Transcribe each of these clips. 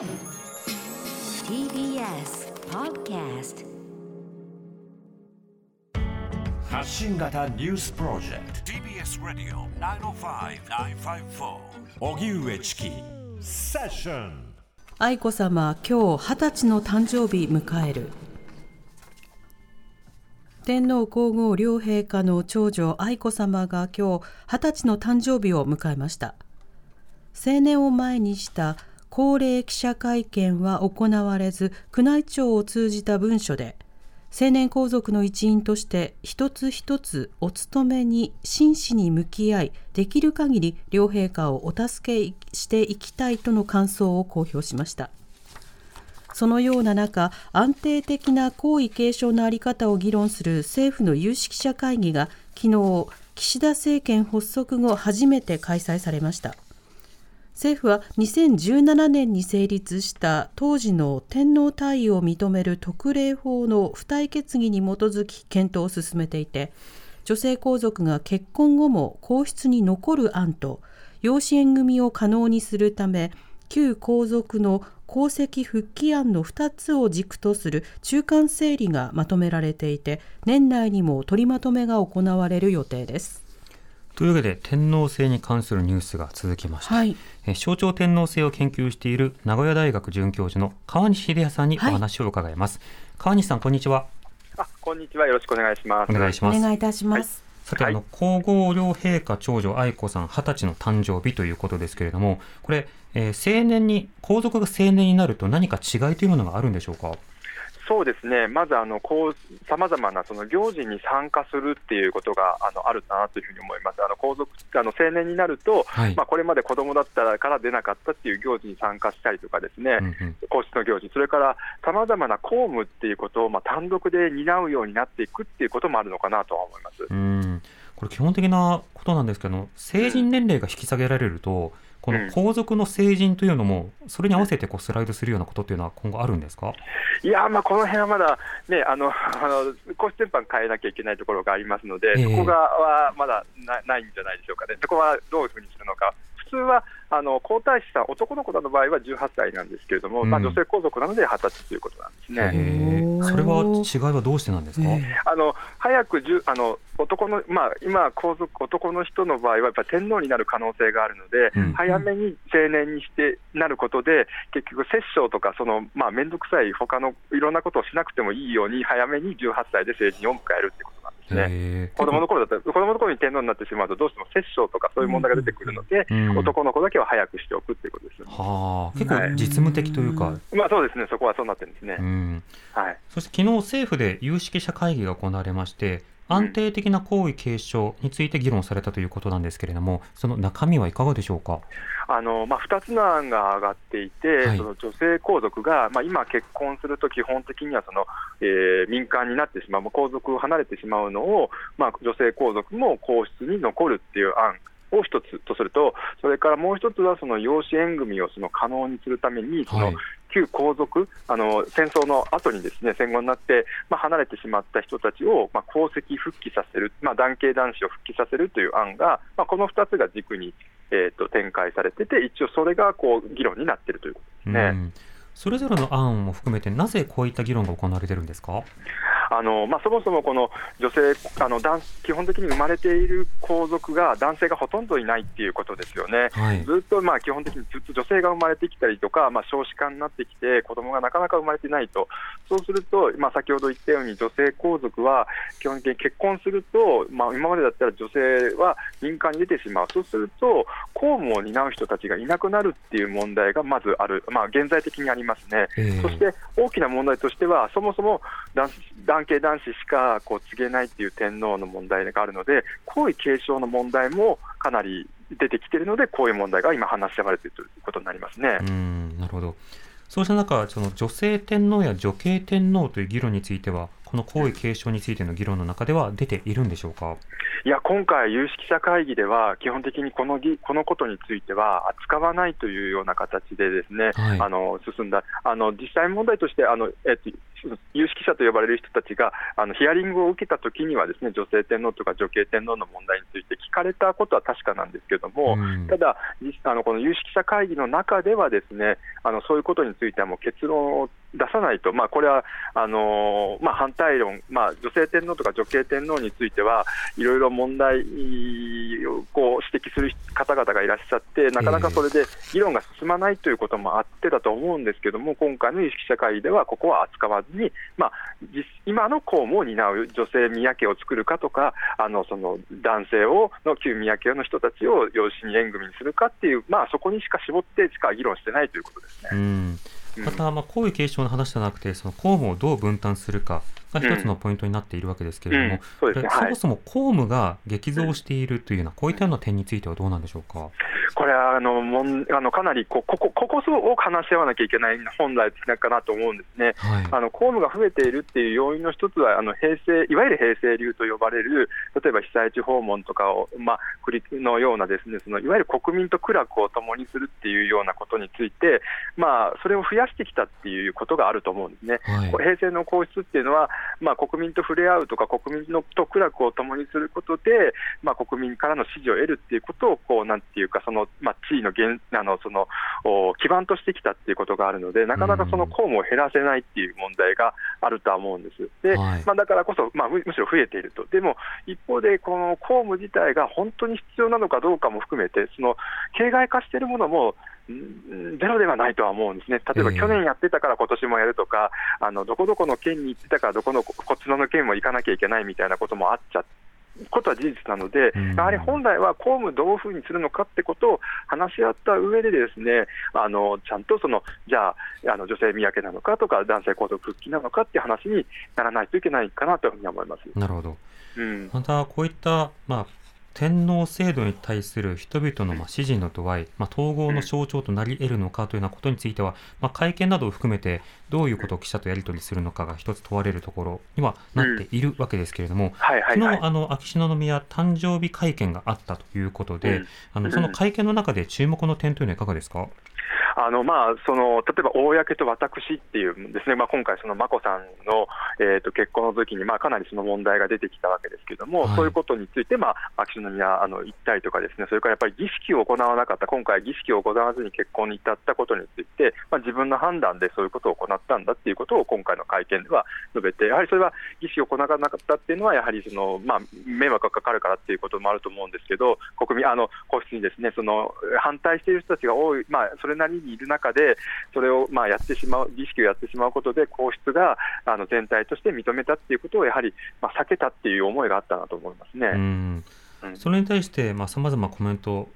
TBS Podcast 発信型ニュースプロジェクト。TBS Radio 905-954荻上チキ。セッション。愛子さま今日二十歳の誕生日迎える。天皇皇后両陛下の長女愛子さまが今日二十歳の誕生日を迎えました。成年を前にした恒例記者会見は行われず宮内庁を通じた文書で成年皇族の一員として一つ一つお務めに真摯に向き合いできる限り両陛下をお助けしていきたいとの感想を公表しました。そのような中安定的な皇位継承の在り方を議論する政府の有識者会議が昨日岸田政権発足後初めて開催されました。政府は2017年に成立した当時の天皇退位を認める特例法の付帯決議に基づき検討を進めていて女性皇族が結婚後も皇室に残る案と養子縁組を可能にするため旧皇族の皇籍復帰案の2つを軸とする中間整理がまとめられていて年内にも取りまとめが行われる予定です。というわけで天皇制に関するニュースが続きました、はい、え象徴天皇制を研究している名古屋大学准教授の川西秀也さんにお話を伺います、川西さんこんにちは。あ、こんにちは。よろしくお願いします。お願いします。お願いいたします。さて、はい。あの皇后両陛下長女愛子さん二十歳の誕生日ということですけれどもこれ、えー成年に皇族が成年になると何か違いというものがあるんでしょうか？そうですね。まずあのこう様々なその行事に参加するっていうことがあのあるかなというふうに思います。あの皇族あの成年になると、はいまあこれまで子供だったから出なかったっていう行事に参加したりとかですね。うんうん皇室の行事、それからさまざまな公務っていうことを、まあ、単独で担うようになっていくっていうこともあるのかなとは思います。うんこれ基本的なことなんですけど成人年齢が引き下げられると、この皇族の成人というのもそれに合わせてこうスライドするようなことっていうのは今後あるんですか？いやー、まあ、この辺はまだ、ね、あの、あの、皇室全般変えなきゃいけないところがありますので、ええそこがはまだなないんじゃないでしょうかね。そこはどういうふうにするのか。普通は、あの、皇太子さん、男の子の場合は18歳なんですけれども、うん。まあ、女性皇族なので20歳ということなんですね。それは違いはどうしてなんですか、えあの早くじゅあの男の、まあ、今、皇族、男の人の場合は、やっぱり天皇になる可能性があるので、うん。早めに成年にしてなることで、結局、摂政とか、そのまあ面倒くさい他のいろんなことをしなくてもいいように、早めに18歳で成人を迎えるってことですね。子供の頃だったら、子供の頃に天皇になってしまうと、どうしても摂政とかそういう問題が出てくるので、うん。男の子だけは早くしておくっていうことです。はあ。結構実務的というか、まあそうですね、そこはそうなってるんですね。うん、はい。そして昨日政府で有識者会議が行われまして安定的な皇位継承について議論されたということなんですけれどもその中身はいかがでしょうか？あのまあ、2つの案が上がっていて、はい。その女性皇族が、まあ、今、結婚すると基本的にはその、えー民間になってしまう、まあ皇族を離れてしまうのを、まあ、女性皇族も皇室に残るっていう案を一つとすると、それからもう一つはその養子縁組をその可能にするために、そのはい旧皇族、あの戦争の後にですね戦後になって、まあ、離れてしまった人たちを、まあ、皇籍復帰させる、まあ、男系男子を復帰させるという案が、まあ、この2つが軸に、えー、と展開されてて、一応それがこう議論になっているということですね。うん。それぞれの案も含めてなぜこういった議論が行われてるんですか？あのまあ、そもそもこの女性あの男、基本的に生まれている皇族が男性がほとんどいないっていうことですよね。はい。ずっとまあ基本的にずっと女性が生まれてきたりとか、まあ、少子化になってきて、子供がなかなか生まれてないと、そうすると、まあ、先ほど言ったように、女性皇族は基本的に結婚すると、まあ、今までだったら女性は民間に出てしまう、そうすると、公務を担う人たちがいなくなるっていう問題がまずある、まあ、現在的にありますね。えーそして大きな問題としては、そもそも男関係男子しかこう告げないっていう天皇の問題があるので、皇位継承の問題もかなり出てきているので、こういう問題が今、話し合われているということになりますね。うんなるほどそうした中その女性天皇や女系天皇という議論についてはこの皇位継承についての議論の中では出ているんでしょうか？いや、今回、有識者会議では、基本的にこのぎこのことについては扱わないというような形でですね、はい。あの進んだ、あの実際問題としてあの、えっと、有識者と呼ばれる人たちがあのヒアリングを受けたときにはですね女性天皇とか女系天皇の問題について聞かれたことは確かなんですけれども、うん。ただ、実あのこの有識者会議の中ではですねあのそういうことについてはもう結論を出さないと、まあ、これはあのまあ、反対論、まあ、女性天皇とか女系天皇についてはいろいろ問題をこう指摘する方々がいらっしゃって、なかなかそれで議論が進まないということもあってだと思うんですけども、今回の有識者会議ではここは扱わずに、まあ、実今の公務を担う女性宮家を作るかとか、あのその男性をの旧宮家の人たちを養子に縁組にするかっていう、まあ、そこにしか絞ってしか議論してないということですね。また、まあ、皇位継承の話じゃなくて、その公務をどう分担するか。が一つのポイントになっているわけですけれども、うんそうですねそもそも公務が激増しているというような、こういったような点についてはどうなんでしょうか？これはあのもんあのかなりこここここそを話し合わなきゃいけない本来的なかなと思うんですね。はい。あの公務が増えているっていう要因の一つは、あの平成いわゆる平成流と呼ばれる、例えば被災地訪問とかを、まあ、国のようなですねそのいわゆる国民と苦楽を共にするっていうようなことについて、まあ、それを増やしてきたっていうことがあると思うんですね。はい平成の皇室っていうのは、まあ、国民と触れ合うとか、国民のと苦楽を共にすることで、まあ、国民からの支持を得るっていうことを、こうなんていうか、そのまあ、地位の原あのそのお基盤としてきたっていうことがあるので、なかなかその公務を減らせないっていう問題があるとは思うんです。ではい。まあ、だからこそ、まあ、むむしろ増えていると、でも一方で、この公務自体が本当に必要なのかどうかも含めて、その形骸化しているものも、んゼロではないとは思うんですね、例えばええ去年やってたから今年もやるとか、あのどこどこの県に行ってたから、どこのこっちの県も行かなきゃいけないみたいなこともあっちゃことは事実なのでうん、やはり本来は公務どういうふうにするのかってことを話し合った上で、ですねあのちゃんとそのじゃああの女性宮家なのかとか、男性皇族復帰なのかっていう話にならないといけないかなというふうに思います。なるほど。うんまた、こういった、まあ、天皇制度に対する人々のまあ支持の度合い、まあ、統合の象徴となり得るのかというようなことについては、まあ、会見などを含めて、どういうことを記者とやり取りするのかが一つ問われるところにはなっているわけですけれども、はいはいはい昨日、あの秋篠宮誕生日会見があったということで、うんあのその会見の中で注目の点というのはいかがですか？あのまあ、その例えば、公と私っていうですね、まあ、今回、その眞子さんの、えー、と結婚の時にまあかなりその問題が出てきたわけですけれども、はい。そういうことについて、まあ、秋篠宮あの行ったりとか、ですね。それからやっぱり儀式を行わなかった、今回、儀式を行わずに結婚に至ったことについて、まあ、自分の判断でそういうことを行ったんだっていうことを今回の会見では述べて、やはりそれは儀式を行わなかったっていうのは、やはりその、まあ、迷惑がかかるからっていうこともあると思うんですけど、国民、あの皇室にですねその反対している人たちが多い、まあ、それなりにいる中で、それをまあやってしまう、儀式をやってしまうことで、皇室があの全体として認めたっていうことを、やはりまあ避けたっていう思いがあったなと思いますね。うん。うん。それに対してさまざ、まコメントを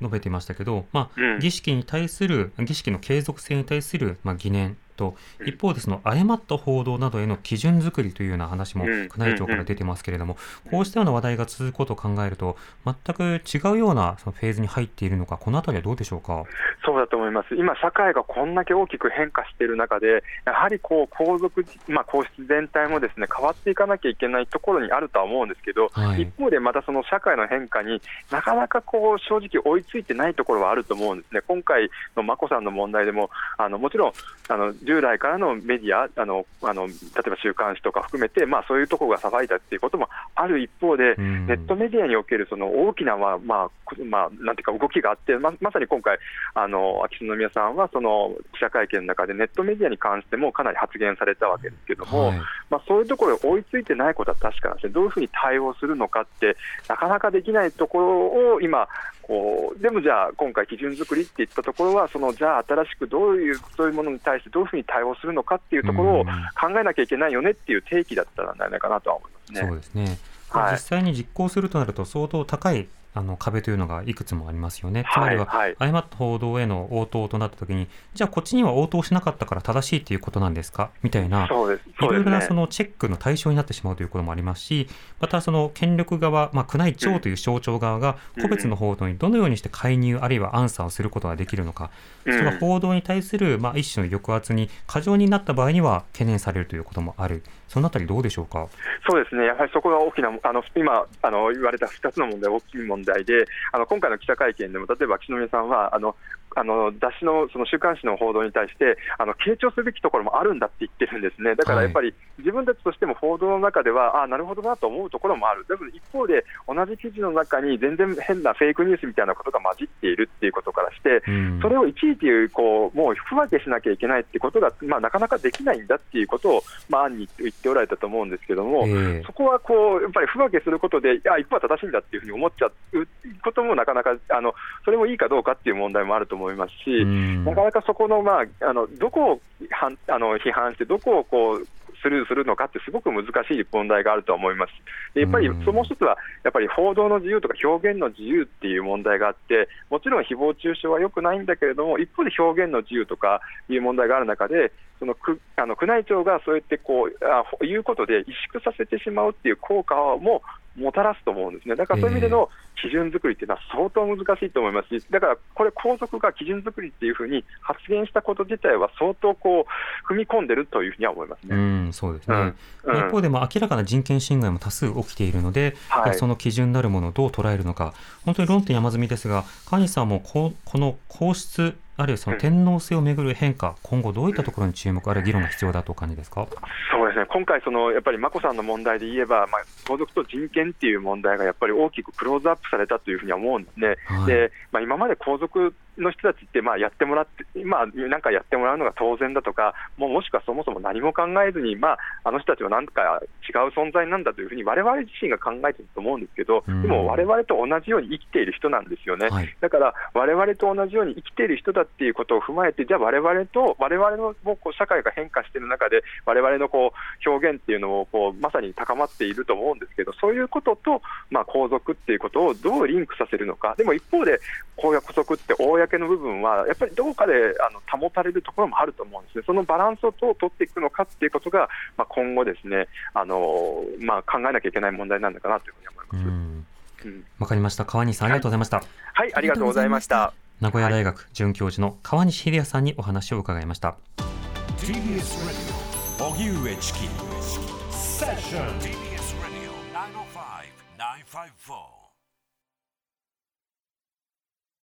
述べていましたけど、まあうん。儀式に対する儀式の継続性に対する、まあ、疑念とうん。一方でその誤った報道などへの基準作りというような話もうん。宮内庁から出てますけれども、こうしたような話題が続くことを考えると全く違うようなそのフェーズに入っているのかこのあたりはどうでしょうか？そうだと思います、今、社会がこんだけ大きく変化している中で、やはりこう皇族、まあ、皇室全体もですね変わっていかなきゃいけないところにあるとは思うんですけど、はい。一方でまたその社会の変化になかなかこう正直追いついてないところはあると思うんですね、今回の眞子さんの問題でも、あのもちろんあの従来からのメディア、あのあの例えば週刊誌とか含めて、まあ、そういうところが騒いだっていうこともある一方で、うん。ネットメディアにおけるその大きな、まあまあこまあ、なんていうか動きがあって、ままさに今回、あの秋篠宮さんはその記者会見の中でネットメディアに関してもかなり発言されたわけですけども、はいまあ、そういうところに追いついてないことは確かなんですね、どういうふうに対応するのかって、なかなかできないところを今、こうでもじゃあ、今回、基準作りって言ったところは、そのじゃあ、新しくどういうそういうものに対してどういうふうに対応するのかっていうところをうん考えなきゃいけないよねっていう提起だったらないかなとは思いますね。そうですね。はい実際に実行するとなると相当高いあの壁というのがいくつもありますよね。つまりは、はい。はい誤った報道への応答となったときに、じゃあこっちには応答しなかったから正しいっていうことなんですか？みたいな、そうです。いろいろなそのチェックの対象になってしまうということもありますし、またその権力側、まあ、宮内庁という省庁側がうん。個別の報道にどのようにして介入、あるいはアンサーをすることができるのか、うん。その報道に対する、まあ、一種の抑圧に過剰になった場合には懸念されるということもある、そのあたりどうでしょうか？そうですね、やはりそこが大きな、あの今あの言われた2つの問題、大きい問題問題で、あの今回の記者会見でも、例えば秋篠宮さんは、あのあの雑誌のその週刊誌の報道に対してあの傾聴すべきところもあるんだって言ってるんですね、だからやっぱり自分たちとしても報道の中では、ああ、なるほどなと思うところもある、でも一方で、同じ記事の中に全然変なフェイクニュースみたいなことが混じっているっていうことからして、うん。それをいちいちこうもう不分けしなきゃいけないってことが、まあ、なかなかできないんだっていうことを、まあ、案に言っておられたと思うんですけども、ええ。そこはこうやっぱり不分けすることで、いや、一方は正しいんだっていうふうに思っちゃうこともなかなかあの、それもいいかどうかっていう問題もあると思いますし、うんなかなかそこの,、まあ、あのどこを反あの批判して、どこをこうスルーするのかって、すごく難しい問題があると思います。でやっぱりうんそもう一つは、やっぱり報道の自由とか表現の自由っていう問題があって、もちろん誹謗中傷は良くないんだけれども、一方で表現の自由とかいう問題がある中で、その区あの宮内庁がそうやってこうあ言うことで萎縮させてしまうっていう効果ももたらすと思うんですね。だからそういう意味での基準作りっていうのは相当難しいと思いますし、だからこれ、皇族が基準作りっていうふうに発言したこと自体は相当こう踏み込んでるというふうには思いますうね。ん、そうですね。うんうん一方で、まあ、明らかな人権侵害も多数起きているので、はいその基準なるものをどう捉えるのか、本当に論点山積みですが、川西さんもここの皇室、あるいはその天皇制をめぐる変化、今後どういったところに注目、あるいは議論が必要だとお感じですか？そうですね今回、そのやっぱり眞子さんの問題で言えば、まあ、皇族と人権っていう問題がやっぱり大きくクローズアップされたというふうには思うんですね。はいでまあ、今まで皇族の人たちってまあやってもらって、まあ、なんかやってもらうのが当然だとか、もうもしくはそもそも何も考えずに、まあ、あの人たちはなんか違う存在なんだというふうに、我々自身が考えてると思うんですけど、うん。でも我々と同じように生きている人なんですよね。はい。だから、我々と同じように生きている人だっていうことを踏まえて、じゃあ、我々と、我々のもうこう社会が変化している中で、我々のこう表現っていうのもこうまさに高まっていると思うんですけど、そういうことと、まあ、皇族っていうことをどうリンクさせるのか、でも一方で、公約則って公の部分は、やっぱりどこかであの保たれるところもあると思うんですね、そのバランスをどう取っていくのかっていうことが、まあ、今後ですね、あのまあ、考えなきゃいけない問題なんだかなというふうに思います。うんうんわかりました。川西さん、ありがとうございました。はい、ありがとうございました。名古屋大学准教授の川西秀也さんにお話を伺いました。TBS Radio